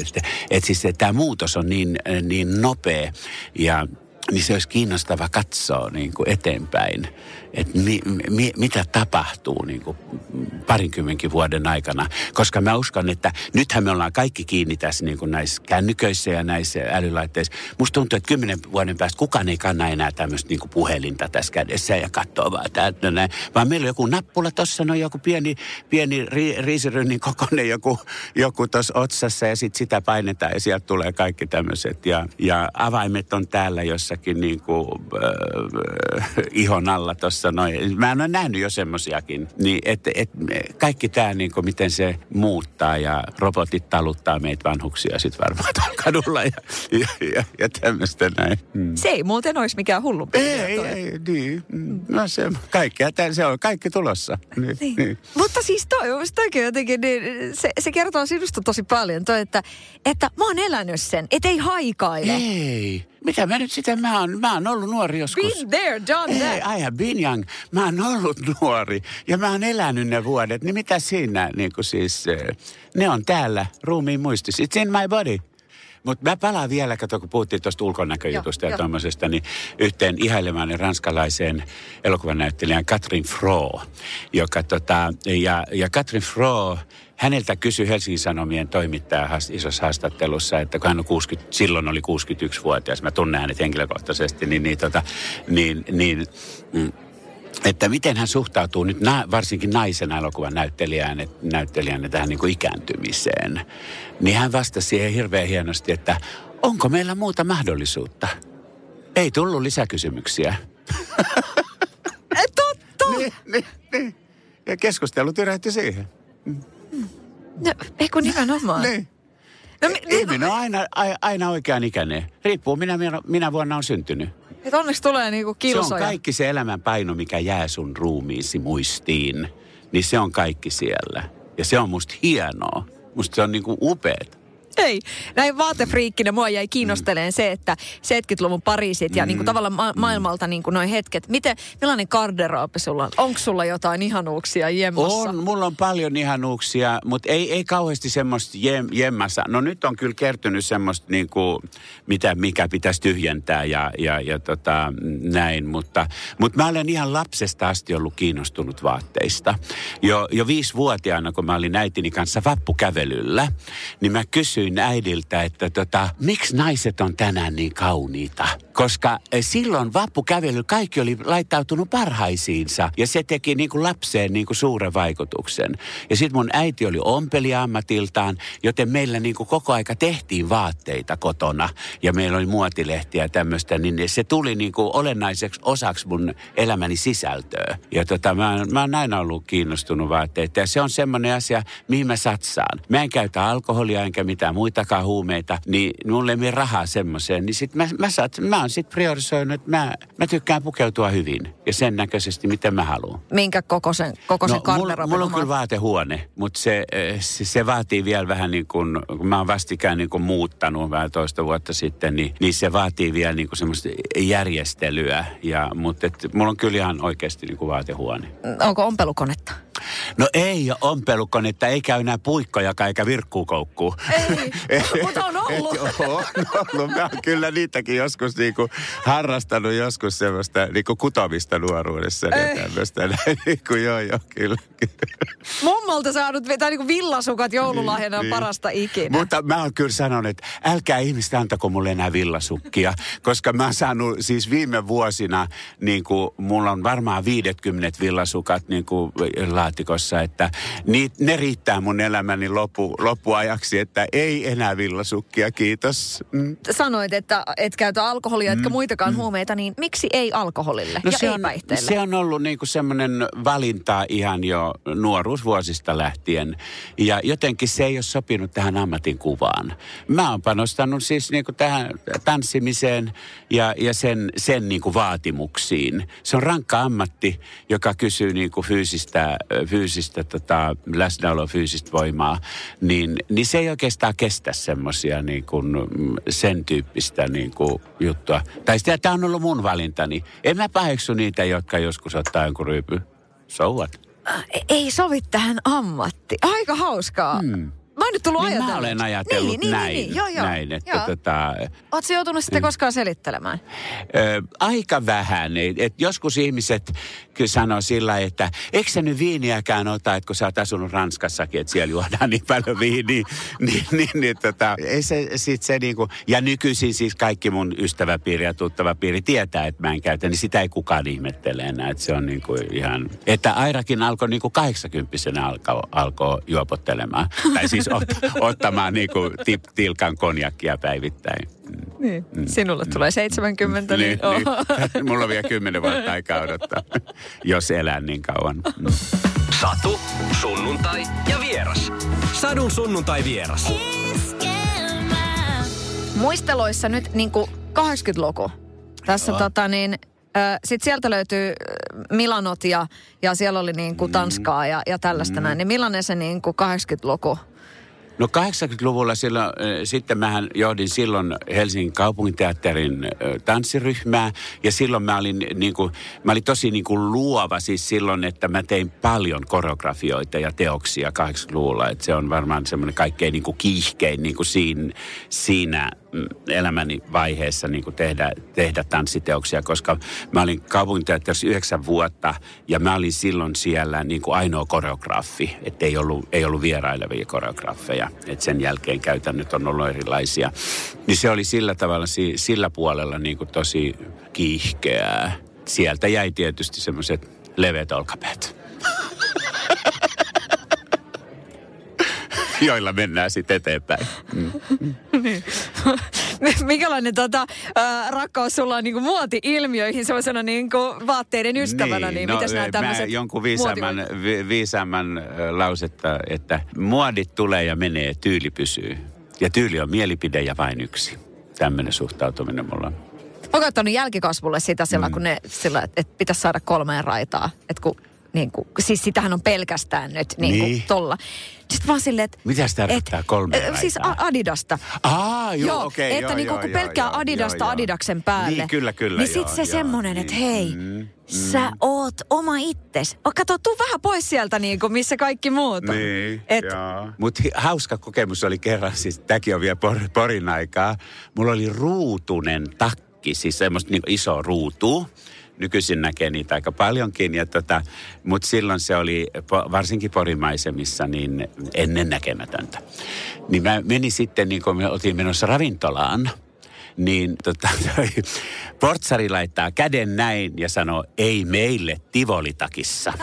Että, siis tämä muutos on niin, niin nopea ja niin se olisi kiinnostava katsoa niin kuin eteenpäin että mi, mi, mitä tapahtuu niin kuin parinkymmenkin vuoden aikana. Koska mä uskon, että nythän me ollaan kaikki kiinni tässä niin kuin näissä kännyköissä ja näissä älylaitteissa. Musta tuntuu, että kymmenen vuoden päästä kukaan ei kanna enää tämmöistä niin kuin puhelinta tässä kädessä ja katsoo vaan täältä näin. Vaan meillä on joku nappula tuossa, no joku pieni, pieni ri, riisirynnin kokoinen joku, joku tuossa otsassa ja sitten sitä painetaan ja sieltä tulee kaikki tämmöiset. Ja, ja avaimet on täällä jossakin niin kuin, äh, ihon alla tuossa noin. Mä en ole nähnyt jo semmosiakin. Niin, että et, kaikki tämä, niin kuin, miten se muuttaa ja robotit taluttaa meitä vanhuksia sitten varmaan kadulla ja, ja, ja, ja tämmöistä näin. Hmm. Se ei muuten olisi mikään hullu Ei, ei, ei, niin. No se, kaikki, se on kaikki tulossa. Niin, niin. Niin. Mutta siis toi, toikin jotenkin, niin se, se kertoo sinusta tosi paljon, toi, että, että mä oon elänyt sen, et ei haikaile. Ei. Mitä mä nyt sitä, mä oon, mä oon ollut nuori joskus. Been there, done that. Hey, I have been young. Mä oon ollut nuori ja mä oon elänyt ne vuodet. Niin mitä siinä niin kuin siis, eh, ne on täällä ruumiin muistis. It's in my body. Mutta mä palaan vielä, kato kun puhuttiin tuosta ulkonäköjutusta ja tuommoisesta, niin yhteen ihailemaan ranskalaiseen elokuvanäyttelijän Katrin Fro, joka tota, ja, ja Katrin Fro, häneltä kysyi Helsingin Sanomien toimittaja isossa haastattelussa, että kun hän on 60, silloin oli 61-vuotias, mä tunnen hänet henkilökohtaisesti, niin, niin, tota, niin, niin mm, että miten hän suhtautuu nyt na, varsinkin naisen elokuvan näyttelijään, näyttelijänä tähän niin kuin ikääntymiseen. Niin hän vastasi siihen hirveän hienosti, että onko meillä muuta mahdollisuutta? Ei tullut lisäkysymyksiä. Totta! niin, niin, niin. Ja keskustelu tyrähti siihen. No, ei kun nimenomaan. niin. No, mi- Ihminen on aina, aina oikean ikäinen. Riippuu minä, minä vuonna on syntynyt. Et onneksi tulee niinku kilsoja. Se on kaikki se elämän paino, mikä jää sun ruumiisi muistiin. Niin se on kaikki siellä. Ja se on musta hienoa. Musta se on niinku upeet. Ei. Näin vaatefriikkinä mua jäi kiinnosteleen se, että 70-luvun Pariisit ja mm. niin kuin tavallaan ma- maailmalta niin kuin noin hetket. Miten, millainen garderoopi sulla on? Onko sulla jotain ihanuuksia jemmassa? On, mulla on paljon ihanuuksia, mutta ei, ei kauheasti semmoista jem, jemmassa. No nyt on kyllä kertynyt semmoista niin kuin, mitä, mikä pitäisi tyhjentää ja, ja, ja tota, näin. Mutta, mutta mä olen ihan lapsesta asti ollut kiinnostunut vaatteista. Jo, jo viisivuotiaana, kun mä olin äitini kanssa vappukävelyllä, niin mä kysyin, kysyin äidiltä, että tota, miksi naiset on tänään niin kauniita? Koska eh, silloin vappukävely kaikki oli laittautunut parhaisiinsa ja se teki niin kuin lapseen niin kuin suuren vaikutuksen. Ja sitten mun äiti oli ompeli ammatiltaan, joten meillä niin kuin koko aika tehtiin vaatteita kotona ja meillä oli muotilehtiä ja tämmöistä, niin se tuli niin kuin olennaiseksi osaksi mun elämäni sisältöä. Ja tota, mä, mä oon aina ollut kiinnostunut vaatteita ja se on semmoinen asia, mihin mä satsaan. Mä en käytä alkoholia enkä mitään muitakaan huumeita, niin mulle ei mene rahaa semmoiseen. Niin sit mä, mä, saat, mä oon sit priorisoinut, että mä, mä tykkään pukeutua hyvin ja sen näköisesti, miten mä haluan. Minkä kokoisen, kokoisen No, mulla, mulla on kyllä vaatehuone, mutta se, eh, se, se vaatii vielä vähän niin kuin, kun mä oon vastikään niin kuin muuttanut vähän toista vuotta sitten, niin, niin se vaatii vielä niin kuin semmoista järjestelyä. Ja, mutta et, mulla on kyllä ihan oikeasti niin kuin vaatehuone. Onko ompelukonetta? No ei ole ompelukonetta, eikä enää puikkojakaan eikä virkkuukoukkuu. Ei, mutta on ollut. Et, on ollut. Mä oon kyllä niitäkin joskus niinku harrastanut joskus semmoista niinku kutomista nuoruudessa. Ja tämmöistä. Niinku, joo, joo, kyllä. Mummolta saanut, tai niin villasukat joululahjana on Niin, parasta ikinä. Mutta mä oon kyllä sanonut, että älkää ihmistä antako mulle enää villasukkia, koska mä oon saanut siis viime vuosina, niin kuin mulla on varmaan 50 villasukat niin kuin laatikossa, että ni, ne riittää mun elämäni loppu, loppuajaksi, että ei enää villasukkia, kiitos. Mm. Sanoit, että et käytä alkoholia, etkä muitakaan huumeita, niin miksi ei alkoholille ja se, ei on, päihteille? se on ollut niinku semmoinen valinta ihan jo nuoruusvuosista lähtien. Ja jotenkin se ei ole sopinut tähän ammatin kuvaan. Mä oon panostanut siis niinku tähän tanssimiseen ja, ja sen, sen niinku vaatimuksiin. Se on rankka ammatti, joka kysyy niinku fyysistä, fyysistä tota, läsnäoloa, fyysistä voimaa. Niin, niin se ei oikeastaan kestä semmoisia mm, sen tyyppistä niinku juttua. Tai sitä, tämä on ollut mun valintani. En mä paheksu niitä, jotka joskus ottaa jonkun ryypy. So what? Äh, ei sovi tähän ammatti. Aika hauskaa. Hmm. Mä oon nyt tullut Niin ajatellut. mä olen ajatellut niin, niin, näin. Niin, niin, joo, joo. näin että joo. tota, Ootko joutunut sitten koskaan selittelemään? Ö, aika vähän. Et, et joskus ihmiset kyllä sanoo sillä, että eikö sä nyt viiniäkään ota, että kun sä oot asunut Ranskassakin, että siellä juodaan niin paljon viiniä. niin, niin, niin, tota, ei se, sit se niinku, ja nykyisin siis kaikki mun ystäväpiiri ja tuttavapiiri tietää, että mä en käytä, niin sitä ei kukaan ihmettele enää. Että se on niinku ihan, että Airakin alkoi niinku 80 alkoi alko juopottelemaan. tai siis ot, ottamaan niinku tip, tilkan konjakkia päivittäin. Niin. Sinulle tulee 70, niin, Niin, niin. Mulla on vielä kymmenen vuotta aikaa odottaa, jos elän niin kauan. Mm. Satu, sunnuntai ja vieras. Sadun sunnuntai vieras. Muisteloissa nyt niin kuin 80-luku. Tässä tota niin, sitten sieltä löytyy Milanot ja, ja siellä oli niin kuin Tanskaa ja, ja tällaista näin. Niin millainen se niin kuin 80-luku? No 80-luvulla silloin, äh, sitten mähän johdin silloin Helsingin kaupunginteatterin äh, tanssiryhmää. Ja silloin mä olin, niin kuin, mä olin tosi niin kuin luova siis silloin, että mä tein paljon koreografioita ja teoksia 80-luvulla. Että se on varmaan semmoinen kaikkein niin kuin kiihkein niin kuin siinä, siinä elämäni vaiheessa niin kuin tehdä, tehdä tanssiteoksia, koska mä olin kaupunginteatterissa yhdeksän vuotta ja mä olin silloin siellä niin kuin ainoa koreografi, että ei ollut, ei ollut vierailevia koreografeja, että sen jälkeen käytännöt on ollut erilaisia. Niin se oli sillä tavalla, si- sillä puolella niin kuin tosi kiihkeää. Sieltä jäi tietysti semmoiset leveät olkapäät. joilla mennään sitten eteenpäin. Mm. Mikälainen tota, äh, rakkaus sulla on niin kuin muoti-ilmiöihin sellaisena niin kuin vaatteiden ystävänä, niin, niin mitäs nämä mä tämmöiset jonkun viisaamman, vi, viisaamman lausetta, että muodit tulee ja menee, tyyli pysyy. Ja tyyli on mielipide ja vain yksi. Tämmöinen suhtautuminen mulla on. Mä ottanut jälkikasvulle sitä sillä, mm. kun ne, sillä, että pitäisi saada kolmeen raitaa. Että kun, niin kuin, siis sitähän on pelkästään nyt niin kuin Niin. tolla. Sitten vaan silleen, että... Mitä se tarkoittaa kolme äh, Siis raitaa? a- Adidasta. Aa, joo, Joo, okei. että joo, niinku, joo, kun joo, pelkkää joo, Adidasta joo. Adidaksen päälle. Niin, kyllä, kyllä. Niin sit joo, se joo, semmonen, että niin, hei, mm, sä oot oma itses. O, kato, tuu vähän pois sieltä niinku, missä kaikki muut on. Niin, Et, Mutta hauska kokemus oli kerran, siis tämäkin on vielä por, porin aikaa. Mulla oli ruutunen takki, siis semmoista niin iso ruutu. Nykyisin näkee niitä aika paljonkin, ja tota, mutta silloin se oli varsinkin porimaisemissa niin ennen näkemätöntä. Niin mä menin sitten, niin kun me oltiin menossa ravintolaan, niin tota, toi portsari laittaa käden näin ja sanoo, ei meille tivolitakissa.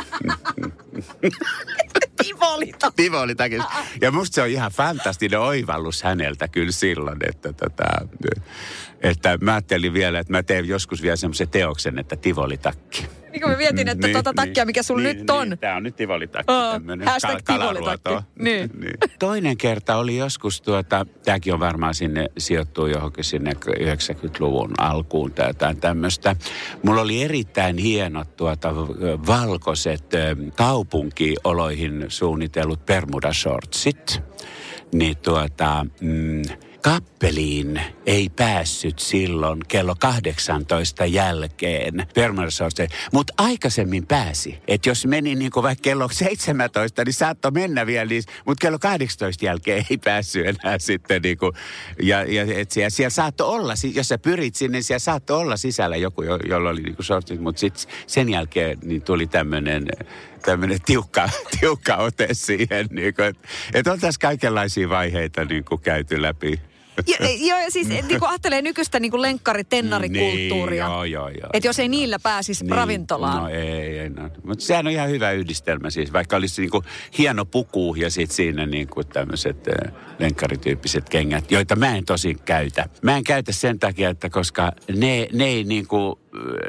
Tivolita. Tivolitakissa. Ja musta se on ihan fantastinen oivallus häneltä kyllä silloin, että, tota, että mä ajattelin vielä, että mä teen joskus vielä semmoisen teoksen, että tivolitakki. Niin kuin mä mietin, että tota takkia, mikä sulla niin, nyt on. Niin, tämä on nyt tivolitakki, Oh, tämmöinen hashtag tivolitakki. Niin. niin. Toinen kerta oli joskus tuota, tämäkin on varmaan sinne sijoittuu johonkin sinne 90-luvun alkuun tai jotain tämmöistä. Mulla oli erittäin hienot tuota, valkoiset kaupunkioloihin suunnitellut Bermuda shortsit. Niin tuota, mm, kappeliin ei päässyt silloin kello 18 jälkeen Permansorse, mutta aikaisemmin pääsi. Että jos meni niin kuin vaikka kello 17, niin saattoi mennä vielä, niin, mutta kello 18 jälkeen ei päässyt enää sitten. Niin kuin, ja, ja, et siellä, siellä saattoi olla, jos sä pyrit sinne, siellä saattoi olla sisällä joku, jo, jolla oli niin kuin shortit, mutta sitten sen jälkeen niin tuli tämmöinen tämmöinen tiukka, tiukka ote siihen, niin kuin, että, että on tässä kaikenlaisia vaiheita niin kuin käyty läpi. Joo, jo, siis niin kuin ajattelee nykyistä niin kuin lenkkari-tennarikulttuuria. Niin, joo, joo, joo. Että jos ei niillä pääsisi niin, ravintolaan. No ei, ei. No. Mutta sehän on ihan hyvä yhdistelmä siis. Vaikka olisi niin kuin hieno puku ja sitten siinä niin kuin tämmöiset lenkkarityyppiset kengät, joita mä en tosin käytä. Mä en käytä sen takia, että koska ne, ne ei niin kuin,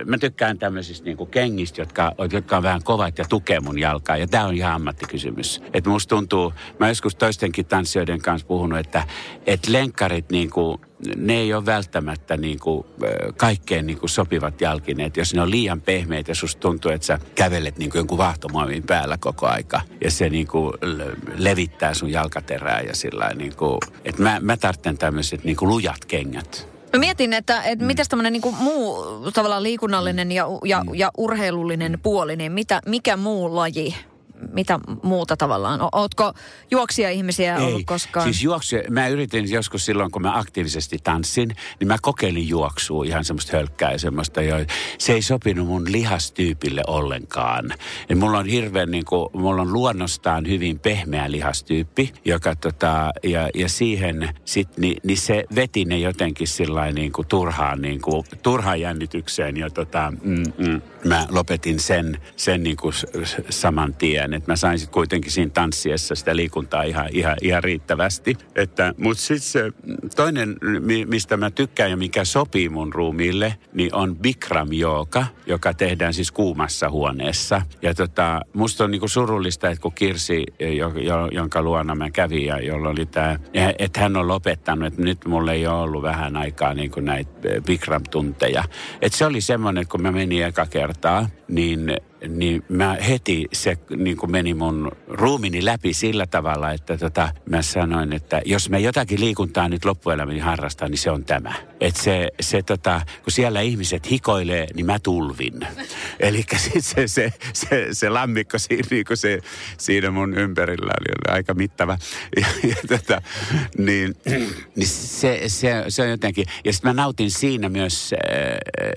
mä tykkään tämmöisistä niin kuin kengistä, jotka, jotka on vähän kovat ja tukee mun jalkaa. Ja tämä on ihan ammattikysymys. Että musta tuntuu, mä joskus toistenkin tanssijoiden kanssa puhunut, että, että lenkkarit niin kuin, ne ei ole välttämättä niin kuin, kaikkein niin kuin sopivat jalkineet. Jos ne on liian pehmeitä, susta tuntuu, että sä kävelet niin kuin jonkun vaahtomuovin päällä koko aika. Ja se niin kuin levittää sun jalkaterää ja sillä niin kuin, että mä, mä tarvitsen tämmöiset niin kuin lujat kengät. Mä mietin, että, että mm. miten tämmöinen niin muu tavallaan liikunnallinen ja, ja, mm. ja urheilullinen puoli, niin mitä, mikä muu laji mitä muuta tavallaan? Ootko juoksija-ihmisiä Ei, ollut koskaan? siis juoksia, mä yritin joskus silloin, kun mä aktiivisesti tanssin, niin mä kokeilin juoksua ihan semmoista hölkkää ja semmoista, jo, se ei sopinut mun lihastyypille ollenkaan. Ja mulla on hirveän, niin kuin, mulla on luonnostaan hyvin pehmeä lihastyyppi, joka tota, ja, ja siihen sit, niin, niin se veti ne jotenkin sillä niin kuin turhaan, niin kuin, turhaan jännitykseen ja tota, mm, mm, mä lopetin sen, sen niin kuin saman tien, että mä sain sitten kuitenkin siinä tanssiessa sitä liikuntaa ihan, ihan, ihan riittävästi. Että, mutta sitten se toinen, mistä mä tykkään ja mikä sopii mun ruumiille, niin on Bikram Jooga, joka tehdään siis kuumassa huoneessa. Ja tota, musta on niinku surullista, että kun Kirsi, jo, jo, jonka luona mä kävin ja jolla oli tämä, että hän on lopettanut, että nyt mulla ei ole ollut vähän aikaa niinku näitä Bikram-tunteja. Että se oli semmoinen, että kun mä menin eka kertaa, niin niin mä heti se niin kuin meni mun ruumini läpi sillä tavalla, että tota, mä sanoin, että jos mä jotakin liikuntaa nyt loppuelämäni harrastan, niin se on tämä. Että se, se tota, kun siellä ihmiset hikoilee, niin mä tulvin. Eli se, se, se, se, se lammikko siinä, niin kuin se, siinä mun ympärillä oli aika mittava. Ja, ja tota, niin, niin se, se, se on jotenkin, ja sitten mä nautin siinä myös äh,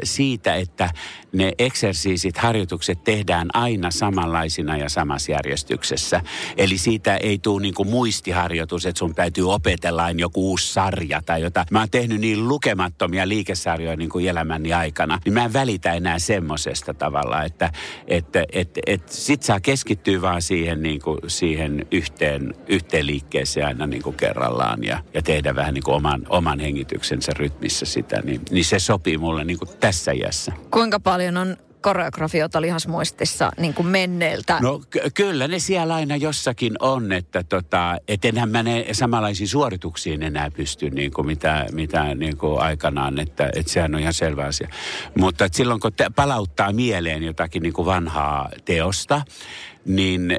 siitä, että ne eksersiisit, harjoitukset tehdään aina samanlaisina ja samassa järjestyksessä. Eli siitä ei tule niin kuin muistiharjoitus, että sun täytyy opetella aina joku uusi sarja tai jotain. Mä oon tehnyt niin lukemattomia liikesarjoja niin kuin elämäni aikana, niin mä en välitä enää semmosesta tavalla, että et, et, et sit saa keskittyä vaan siihen, niin kuin, siihen yhteen, yhteen liikkeeseen aina niin kuin kerrallaan ja, ja tehdä vähän niin kuin oman, oman hengityksensä rytmissä sitä, niin, niin se sopii mulle niin kuin tässä iässä. Kuinka paljon on koreografiota lihasmuistissa niin kuin menneeltä? No ky- kyllä ne siellä aina jossakin on, että tota, et enhän mä ne samanlaisiin suorituksiin enää pysty niin kuin mitä, mitä niin kuin aikanaan, että, että sehän on ihan selvä asia. Mutta silloin kun te palauttaa mieleen jotakin niin kuin vanhaa teosta, niin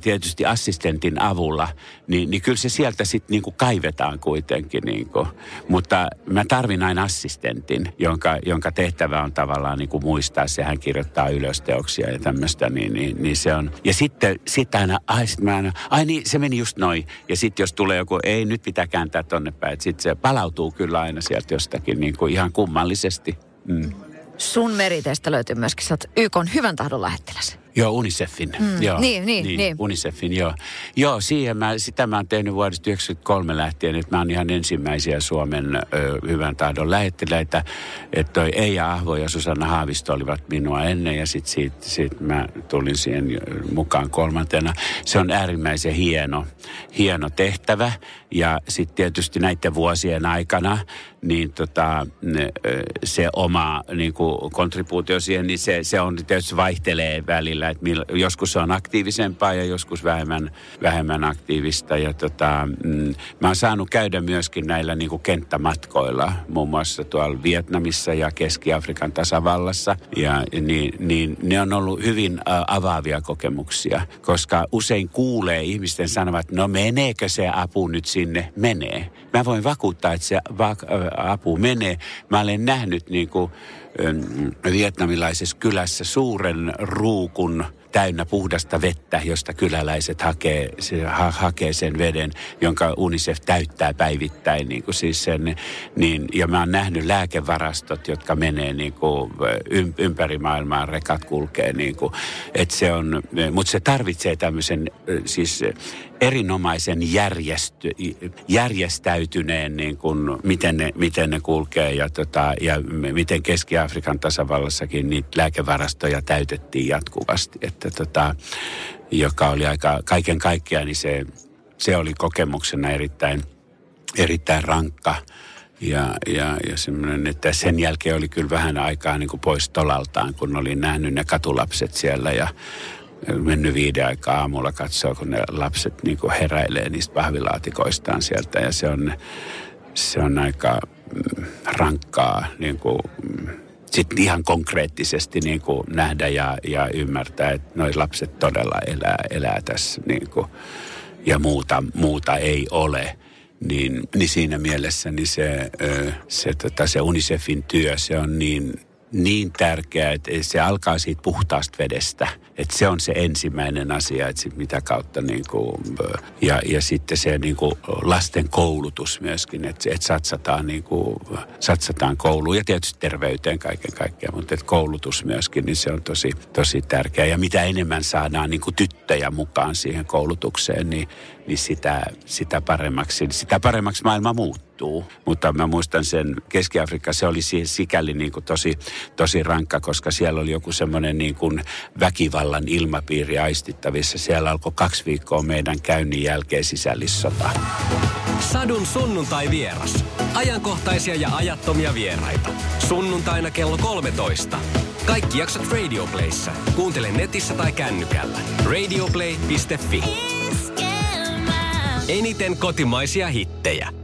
tietysti assistentin avulla, niin, niin kyllä se sieltä sitten niinku kaivetaan kuitenkin. Niinku. Mutta mä tarvin aina assistentin, jonka, jonka tehtävä on tavallaan niinku muistaa se, hän kirjoittaa ylös teoksia ja tämmöistä, niin, niin, niin, se on. Ja sitten sit aina, ai, sit mä aina, ai niin, se meni just noin. Ja sitten jos tulee joku, ei nyt pitää kääntää tonne päin, sitten se palautuu kyllä aina sieltä jostakin niinku ihan kummallisesti. Mm. Sun meriteistä löytyy myöskin, sä oot YK hyvän tahdon lähettiläs. Joo, Unicefin. Mm. Joo, niin, niin, niin. Unicefin, joo. Joo, siihen mä, sitä mä oon tehnyt vuodesta 1993 lähtien, että mä oon ihan ensimmäisiä Suomen ö, hyvän tahdon lähettiläitä. Että toi Eija Ahvo ja Susanna Haavisto olivat minua ennen ja sitten siitä, siitä mä tulin siihen mukaan kolmantena. Se on äärimmäisen hieno, hieno tehtävä ja sitten tietysti näiden vuosien aikana niin tota, se oma niin kuin kontribuutio siihen, niin se, se on tietysti vaihtelee välillä. Että joskus se on aktiivisempaa ja joskus vähemmän, vähemmän aktiivista. Ja tota, mm, mä oon saanut käydä myöskin näillä niin kuin kenttämatkoilla, muun muassa tuolla Vietnamissa ja Keski-Afrikan tasavallassa. Ja niin, niin ne on ollut hyvin avaavia kokemuksia, koska usein kuulee ihmisten sanovat, no meneekö se apu nyt sinne? Menee. Mä voin vakuuttaa, että se va- apu menee. Mä olen nähnyt niin kuin, vietnamilaisessa kylässä suuren ruukun täynnä puhdasta vettä, josta kyläläiset hakee, ha, hakee sen veden, jonka UNICEF täyttää päivittäin. Niin kuin siis sen, niin, ja mä oon nähnyt lääkevarastot, jotka menee niin kuin ympäri maailmaa, rekat kulkee. Niin kuin, että se on, mutta se tarvitsee tämmöisen siis erinomaisen järjesty, järjestäytyneen, niin kuin, miten, ne, miten ne kulkee ja, tota, ja miten Keski-Afrikan tasavallassakin niitä lääkevarastoja täytettiin jatkuvasti. Että, tota, joka oli aika, kaiken kaikkiaan, niin se, se oli kokemuksena erittäin, erittäin rankka. Ja, ja, ja semmoinen, että sen jälkeen oli kyllä vähän aikaa niin kuin pois tolaltaan, kun olin nähnyt ne katulapset siellä ja mennyt viiden aikaa aamulla katsoa, kun ne lapset niin kuin heräilee niistä pahvilaatikoistaan sieltä. Ja se on, se on aika mm, rankkaa niin kuin, mm, sitten ihan konkreettisesti niin kuin nähdä ja, ja ymmärtää, että noi lapset todella elää, elää tässä niin kuin, ja muuta, muuta ei ole. Niin, niin siinä mielessä niin se, se, tota, se UNICEFin työ, se on niin niin tärkeää, että se alkaa siitä puhtaasta vedestä. Että se on se ensimmäinen asia, että sit mitä kautta niin kuin, ja, ja sitten se niin kuin lasten koulutus myöskin, että, että satsataan, niin kuin, satsataan kouluun ja tietysti terveyteen kaiken kaikkiaan, mutta että koulutus myöskin, niin se on tosi, tosi tärkeää. Ja mitä enemmän saadaan niin kuin tyttöjä mukaan siihen koulutukseen, niin, niin sitä, sitä, paremmaksi, sitä paremmaksi maailma muuttuu. Mutta mä muistan sen Keski-Afrikka, se oli sikäli niin kuin tosi, tosi rankka, koska siellä oli joku semmoinen niin kuin väkivallan ilmapiiri aistittavissa. Siellä alkoi kaksi viikkoa meidän käynnin jälkeen sisällissota. Sadun sunnuntai vieras. Ajankohtaisia ja ajattomia vieraita. Sunnuntaina kello 13. Kaikki jaksot Radioplayssa. Kuuntele netissä tai kännykällä. Radioplay.fi. Eniten kotimaisia hittejä.